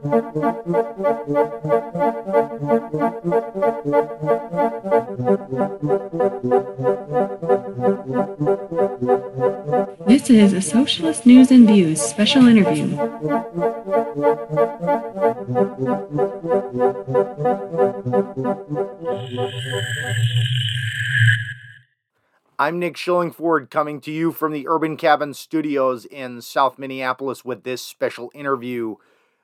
This is a Socialist News and Views special interview. I'm Nick Schillingford coming to you from the Urban Cabin Studios in South Minneapolis with this special interview.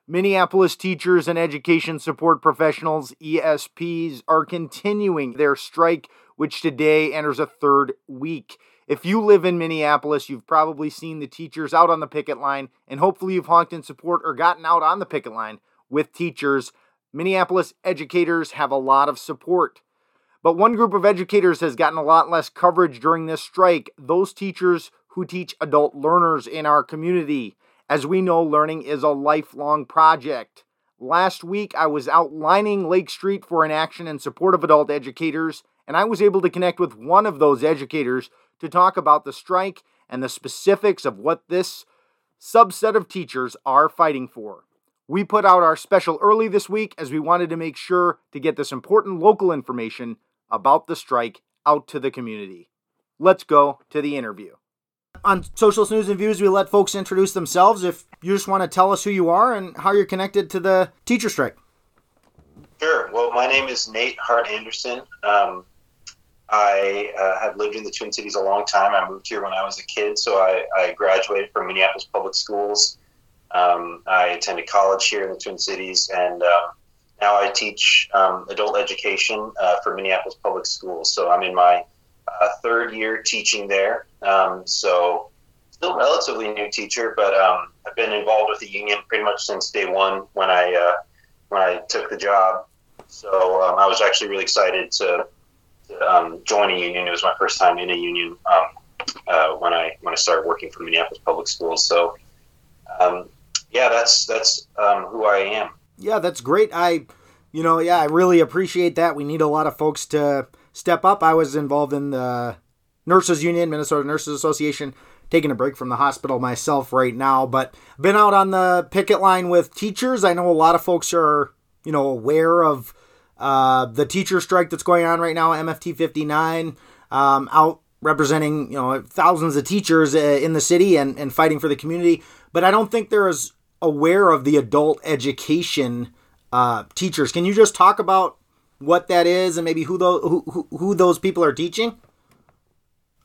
Minneapolis teachers and education support professionals, ESPs, are continuing their strike, which today enters a third week. If you live in Minneapolis, you've probably seen the teachers out on the picket line, and hopefully you've honked in support or gotten out on the picket line with teachers. Minneapolis educators have a lot of support. But one group of educators has gotten a lot less coverage during this strike those teachers who teach adult learners in our community. As we know, learning is a lifelong project. Last week, I was outlining Lake Street for an action in support of adult educators, and I was able to connect with one of those educators to talk about the strike and the specifics of what this subset of teachers are fighting for. We put out our special early this week as we wanted to make sure to get this important local information about the strike out to the community. Let's go to the interview. On Socialist News and Views, we let folks introduce themselves. If you just want to tell us who you are and how you're connected to the teacher strike. Sure. Well, my name is Nate Hart Anderson. Um, I uh, have lived in the Twin Cities a long time. I moved here when I was a kid, so I, I graduated from Minneapolis Public Schools. Um, I attended college here in the Twin Cities, and uh, now I teach um, adult education uh, for Minneapolis Public Schools. So I'm in my uh, third year teaching there. Um, so still relatively new teacher, but um, I've been involved with the union pretty much since day one when I uh, when I took the job. So um, I was actually really excited to, to um, join a union. It was my first time in a union um, uh, when I when I started working for Minneapolis Public Schools. So yeah, that's that's who I am. Yeah, that's great. I, you know, yeah, I really appreciate that. We need a lot of folks to step up. I was involved in the Nurses Union, Minnesota Nurses Association, taking a break from the hospital myself right now, but been out on the picket line with teachers. I know a lot of folks are, you know, aware of uh, the teacher strike that's going on right now, MFT 59, um, out representing, you know, thousands of teachers uh, in the city and, and fighting for the community. But I don't think there is aware of the adult education uh, teachers. Can you just talk about what that is and maybe who those who, who those people are teaching?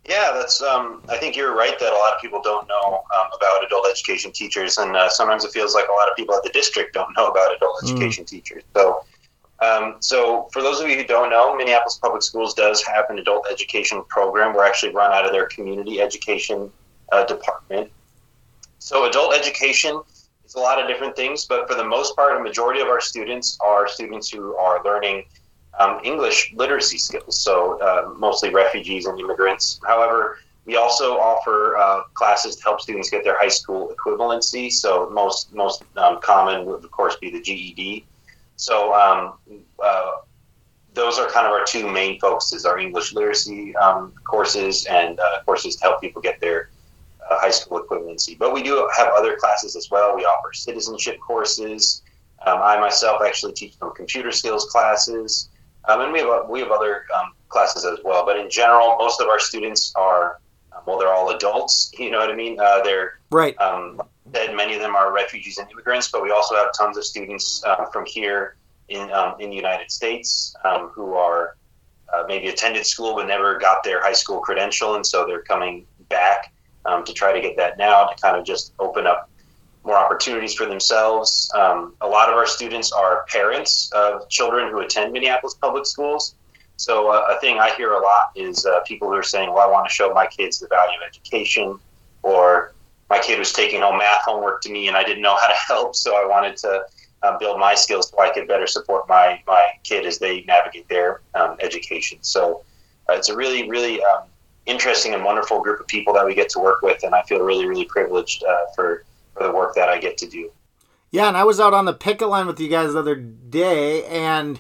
Yeah, that's. Um, I think you're right that a lot of people don't know um, about adult education teachers, and uh, sometimes it feels like a lot of people at the district don't know about adult mm. education teachers. So, um, so for those of you who don't know, Minneapolis Public Schools does have an adult education program. We're actually run out of their community education uh, department. So, adult education is a lot of different things, but for the most part, a majority of our students are students who are learning um, English literacy skills, so uh, mostly refugees and immigrants. However, we also offer uh, classes to help students get their high school equivalency. So most most um, common would of course be the GED. So um, uh, those are kind of our two main focuses: our English literacy um, courses and uh, courses to help people get their uh, high school equivalency. But we do have other classes as well. We offer citizenship courses. Um, I myself actually teach some computer skills classes, um, and we have we have other um, classes as well. But in general, most of our students are um, well, they're all adults. You know what I mean? Uh, they're right. Um, and many of them are refugees and immigrants, but we also have tons of students uh, from here in in the United States who are uh, maybe attended school but never got their high school credential, and so they're coming back um, to try to get that now to kind of just open up more opportunities for themselves. Um, a lot of our students are parents of children who attend Minneapolis public schools. So uh, a thing I hear a lot is uh, people who are saying, "Well, I want to show my kids the value of education," or "My kid was taking home math homework to me and I didn't know how to help, so I wanted to." Uh, build my skills so I could better support my my kid as they navigate their um, education. So uh, it's a really really um, interesting and wonderful group of people that we get to work with, and I feel really, really privileged uh, for for the work that I get to do. Yeah, and I was out on the picket line with you guys the other day, and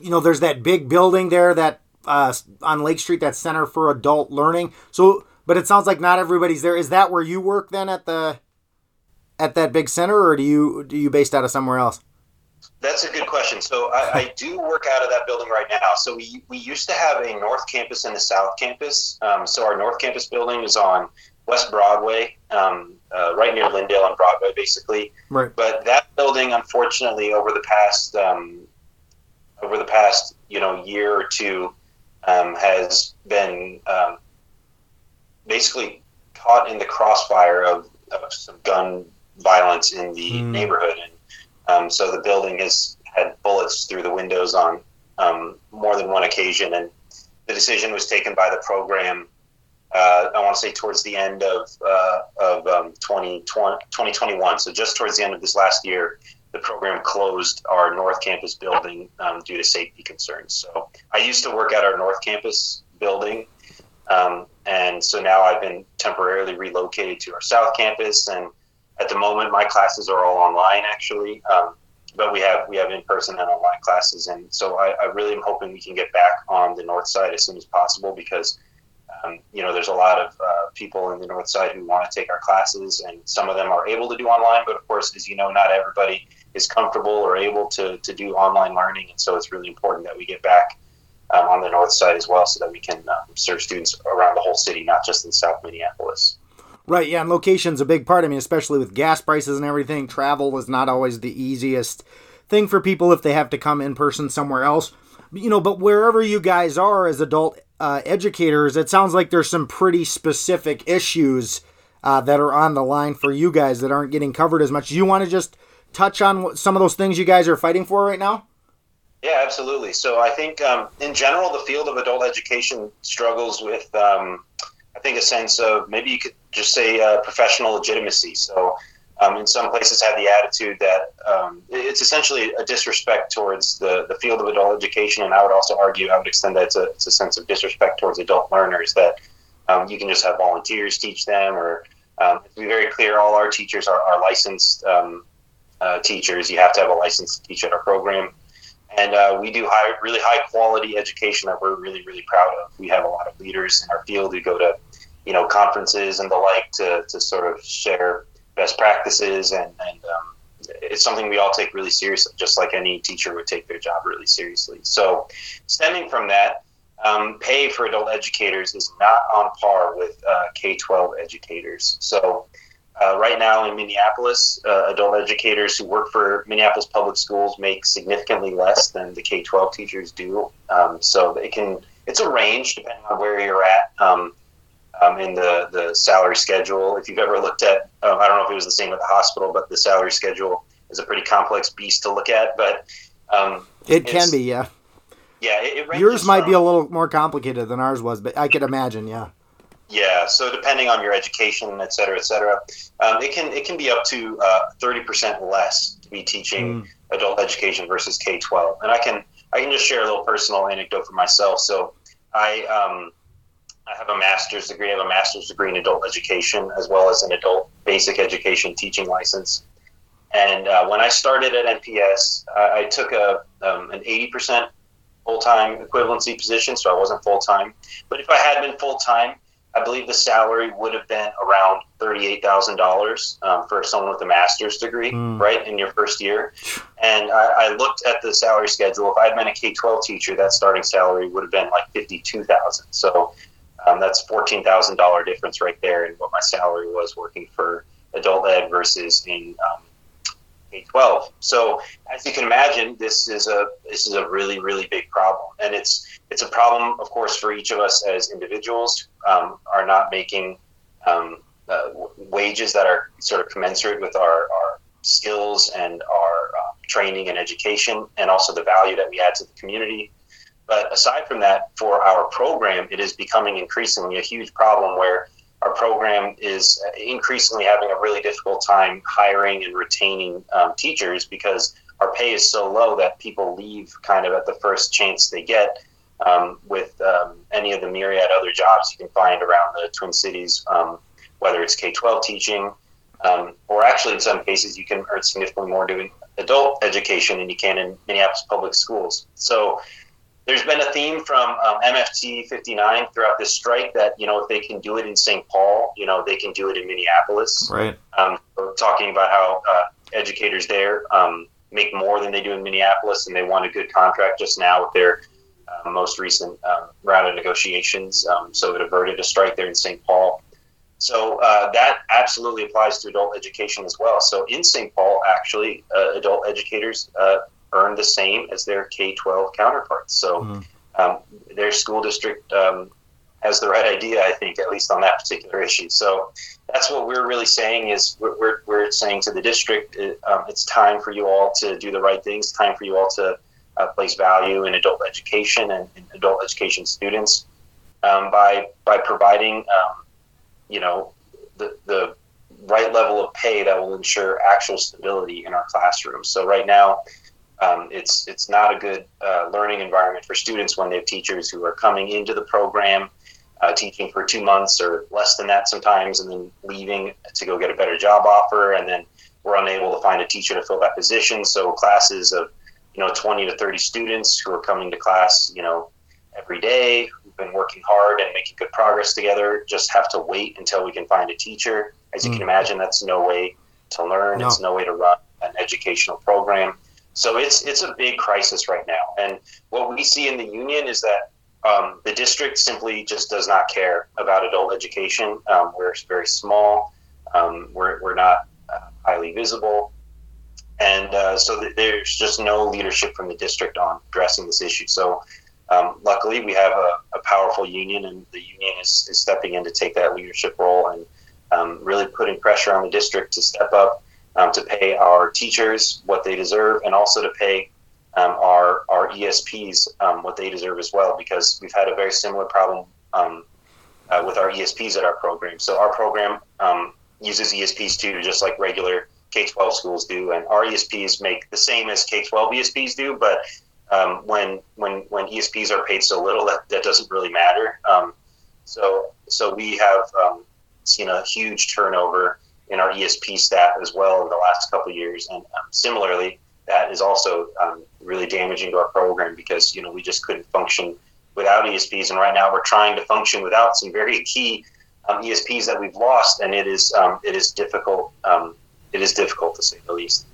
you know, there's that big building there that uh, on Lake Street, that Center for Adult Learning. So, but it sounds like not everybody's there. Is that where you work then at the at that big center, or do you do you based out of somewhere else? That's a good question. So I, I, do work out of that building right now. So we, we used to have a North Campus and a South Campus. Um, so our North Campus building is on West Broadway, um, uh, right near Lyndale on Broadway, basically. Right. But that building, unfortunately, over the past um, over the past you know year or two, um, has been um, basically caught in the crossfire of, of some gun violence in the mm. neighborhood, and um, so the building has had bullets through the windows on um, more than one occasion, and the decision was taken by the program. Uh, I want to say towards the end of uh, of um, 2020, 2021, so just towards the end of this last year, the program closed our North Campus building um, due to safety concerns. So I used to work at our North Campus building, um, and so now I've been temporarily relocated to our South Campus, and at the moment, my classes are all online actually, um, but we have we have in person and online classes, and so I, I, really am hoping we can get back on the north side as soon as possible because. Um, you know, there's a lot of uh, people in the north side who want to take our classes, and some of them are able to do online. But of course, as you know, not everybody is comfortable or able to, to do online learning, and so it's really important that we get back um, on the north side as well, so that we can uh, serve students around the whole city, not just in South Minneapolis. Right, yeah, and location's a big part. I mean, especially with gas prices and everything, travel is not always the easiest thing for people if they have to come in person somewhere else. You know, but wherever you guys are as adult uh, educators, it sounds like there's some pretty specific issues uh, that are on the line for you guys that aren't getting covered as much. You want to just touch on some of those things you guys are fighting for right now? Yeah, absolutely. So I think um, in general, the field of adult education struggles with, um, I think, a sense of maybe you could just say uh, professional legitimacy. So, um, in some places, have the attitude that um, it's essentially a disrespect towards the, the field of adult education, and I would also argue, I would extend that to it's a sense of disrespect towards adult learners that um, you can just have volunteers teach them, or um, to be very clear, all our teachers are, are licensed um, uh, teachers. You have to have a license to teach at our program. And uh, we do high, really high quality education that we're really, really proud of. We have a lot of leaders in our field who go to you know conferences and the like to, to sort of share best practices and, and um, it's something we all take really seriously just like any teacher would take their job really seriously so stemming from that um, pay for adult educators is not on par with uh, k-12 educators so uh, right now in Minneapolis, uh, adult educators who work for Minneapolis public schools make significantly less than the K-12 teachers do. Um, so it can it's a range depending on where you're at. Um, um, in the, the salary schedule. If you've ever looked at, um, I don't know if it was the same at the hospital, but the salary schedule is a pretty complex beast to look at. But um, it can be, yeah. Yeah, it, it yours might from, be a little more complicated than ours was, but I could imagine, yeah. Yeah, so depending on your education, et cetera, et cetera, um, it can it can be up to uh, thirty uh, percent less to be teaching mm. adult education versus K twelve. And I can I can just share a little personal anecdote for myself. So I um, I have a master's degree. I have a master's degree in adult education as well as an adult basic education teaching license. And uh, when I started at MPS, I, I took a um, an 80% full time equivalency position, so I wasn't full time. But if I had been full time, I believe the salary would have been around thirty-eight thousand um, dollars for someone with a master's degree, mm. right, in your first year. And I, I, looked at the salary schedule. If I had been a K twelve teacher, that starting salary would have been like fifty-two thousand. So um, that's fourteen thousand dollar difference right there in what my salary was working for adult ed versus in um, K twelve. So as you can imagine, this is a this is a really really big problem, and it's it's a problem, of course, for each of us as individuals um, are not making um, uh, wages that are sort of commensurate with our, our skills and our uh, training and education, and also the value that we add to the community. But aside from that, for our program, it is becoming increasingly a huge problem where our program is increasingly having a really difficult time hiring and retaining um, teachers because our pay is so low that people leave kind of at the first chance they get. Um, with um, any of the myriad other jobs you can find around the Twin Cities, um, whether it's K 12 teaching, um, or actually in some cases you can earn significantly more doing adult education than you can in Minneapolis public schools. So there's been a theme from um, MFT 59 throughout this strike that you know if they can do it in St. Paul, you know they can do it in Minneapolis. Right. Um, talking about how uh, educators there um, make more than they do in Minneapolis, and they want a good contract just now with their uh, most recent um, round of negotiations. Um, so it averted a strike there in St. Paul. So uh, that absolutely applies to adult education as well. So in St. Paul, actually, uh, adult educators uh, earn the same as their K 12 counterparts. So mm-hmm. um, their school district um, has the right idea, I think, at least on that particular issue. So that's what we're really saying is we're, we're, we're saying to the district, it, uh, um, it's time for you all to do the right things, time for you all to uh, place value in adult education and, and adult education students um, by, by providing, um, you know, the, the right level of pay that will ensure actual stability in our classrooms. So right now, um, it's it's not a good uh, learning environment for students when they have teachers who are coming into the program, uh, teaching for two months or less than that sometimes, and then leaving to go get a better job offer, and then we're unable to find a teacher to fill that position. So classes of you know 20 to 30 students who are coming to class, you know, every day, who've been working hard and making good progress together, just have to wait until we can find a teacher. As you mm. can imagine, that's no way to learn. No. It's no way to run an educational program. So it's it's a big crisis right now. And what we see in the union is that um, the district simply just does not care about adult education. Um, we're very small. Um, we're, we're not uh, highly visible. And uh, so th- there's just no leadership from the district on addressing this issue. So um, luckily, we have a, a, powerful union, and the union is, is, stepping in to take that leadership role and um, really putting pressure on the district to step up um, to pay our teachers what they deserve and also to pay um, our, our ESPs um, what they deserve as well, because we've had a very similar problem um, uh, with our ESPs at our program. So our program um, uses ESPs too, just like regular K 12 schools do, and our ESPs make the same as K 12 ESPs do, but um, when when when ESPs are paid so little, that, that doesn't really matter. so so we have seen a huge turnover in our ESP staff as well over the last couple years. And um, similarly, that is also um, really damaging to our program because you know we just couldn't function without ESPs, and right now we're trying to function without some very key um, ESPs that we've lost, and it is um, it is difficult. Um, it is difficult to say the least.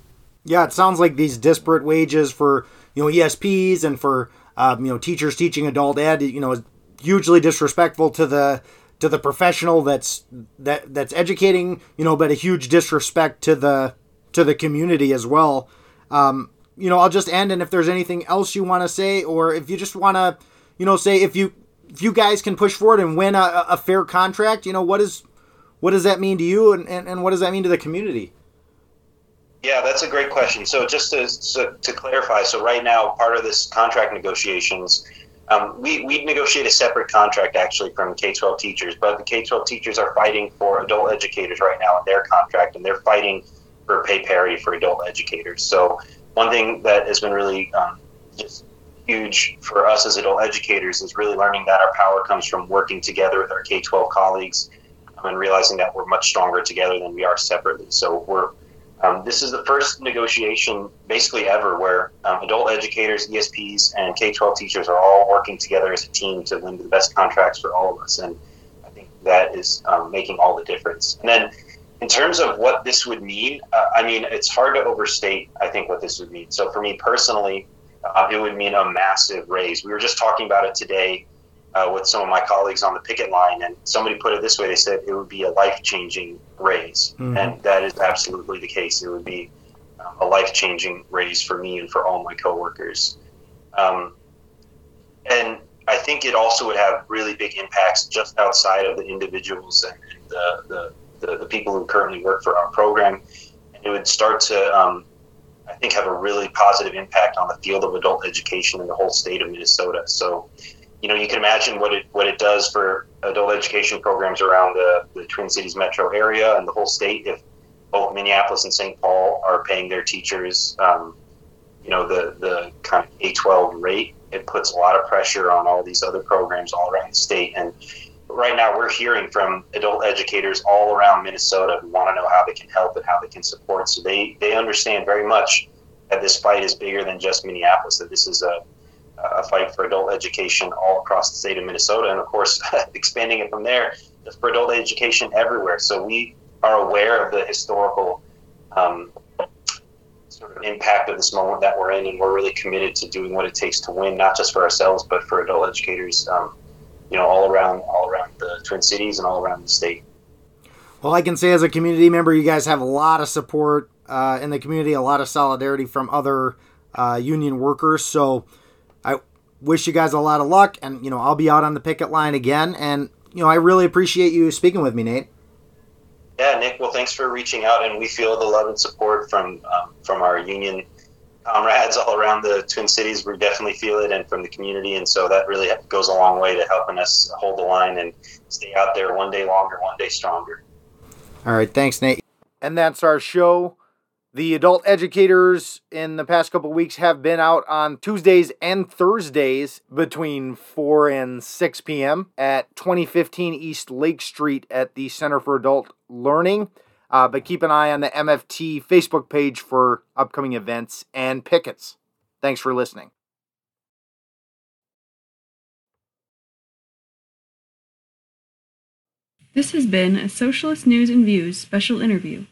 Yeah, it sounds like these disparate wages for you know ESPs and for um, you know teachers teaching adult ed, you know, is hugely disrespectful to the to the professional that's that that's educating, you know, but a huge disrespect to the to the community as well. Um, you know, I'll just end, and if there's anything else you want to say, or if you just want to, you know, say if you if you guys can push forward and win a, a fair contract, you know, what is what does that mean to you, and, and, and what does that mean to the community? Yeah, that's a great question. So just to, so, to clarify, so right now, part of this contract negotiations um, we, we negotiate a separate contract actually from K 12 teachers, but the K 12 teachers are fighting for adult educators right now in their contract, and they're fighting for pay parity for adult educators. So, one thing that has been really um, just huge for us as adult educators is really learning that our power comes from working together with our K 12 colleagues um, and realizing that we're much stronger together than we are separately. So, we're um, this is the first negotiation, basically ever, where um, adult educators, ESPs, and K 12 teachers are all working together as a team to win the best contracts for all of us. And I think that is um, making all the difference. And then, in terms of what this would mean, uh, I mean, it's hard to overstate, I think, what this would mean. So, for me personally, uh, it would mean a massive raise. We were just talking about it today uh, with some of my colleagues on the picket line, and somebody put it this way: they said it would be a life changing raise, mm-hmm. and that is absolutely the case. It would be um, a life changing raise for me and for all my coworkers. Um, and I think it also would have really big impacts just outside of the individuals and, and the, the, the, the, people who currently work for our program. And it would start to, um, I think, have a really positive impact on the field of adult education in the whole state of Minnesota. So you know, you can imagine what it what it does for adult education programs around the, the Twin Cities metro area and the whole state if both Minneapolis and St. Paul are paying their teachers, um, you know, the the kind of K twelve rate. It puts a lot of pressure on all these other programs all around the state. And right now, we're hearing from adult educators all around Minnesota who want to know how they can help and how they can support. So they they understand very much that this fight is bigger than just Minneapolis. That this is a a fight for adult education all across the state of Minnesota, and of course, expanding it from there for adult education everywhere. So we are aware of the historical um, sort of impact of this moment that we're in, and we're really committed to doing what it takes to win, not just for ourselves, but for adult educators, um, you know, all around, all around the Twin Cities and all around the state. Well, I can say as a community member, you guys have a lot of support uh, in the community, a lot of solidarity from other uh, union workers. So I wish you guys a lot of luck, and you know, I'll be out on the picket line again, and you know, I really appreciate you speaking with me, Nate. Yeah, Nick. Well, thanks for reaching out, and we feel the love and support from um, from our union comrades all around the Twin Cities. We definitely feel it, and from the community, and so that really goes a long way to helping us hold the line and stay out there one day longer, one day stronger. All right, thanks, Nate. And that's our show. The adult educators in the past couple weeks have been out on Tuesdays and Thursdays between 4 and 6 p.m. at 2015 East Lake Street at the Center for Adult Learning. Uh, but keep an eye on the MFT Facebook page for upcoming events and pickets. Thanks for listening. This has been a Socialist News and Views special interview.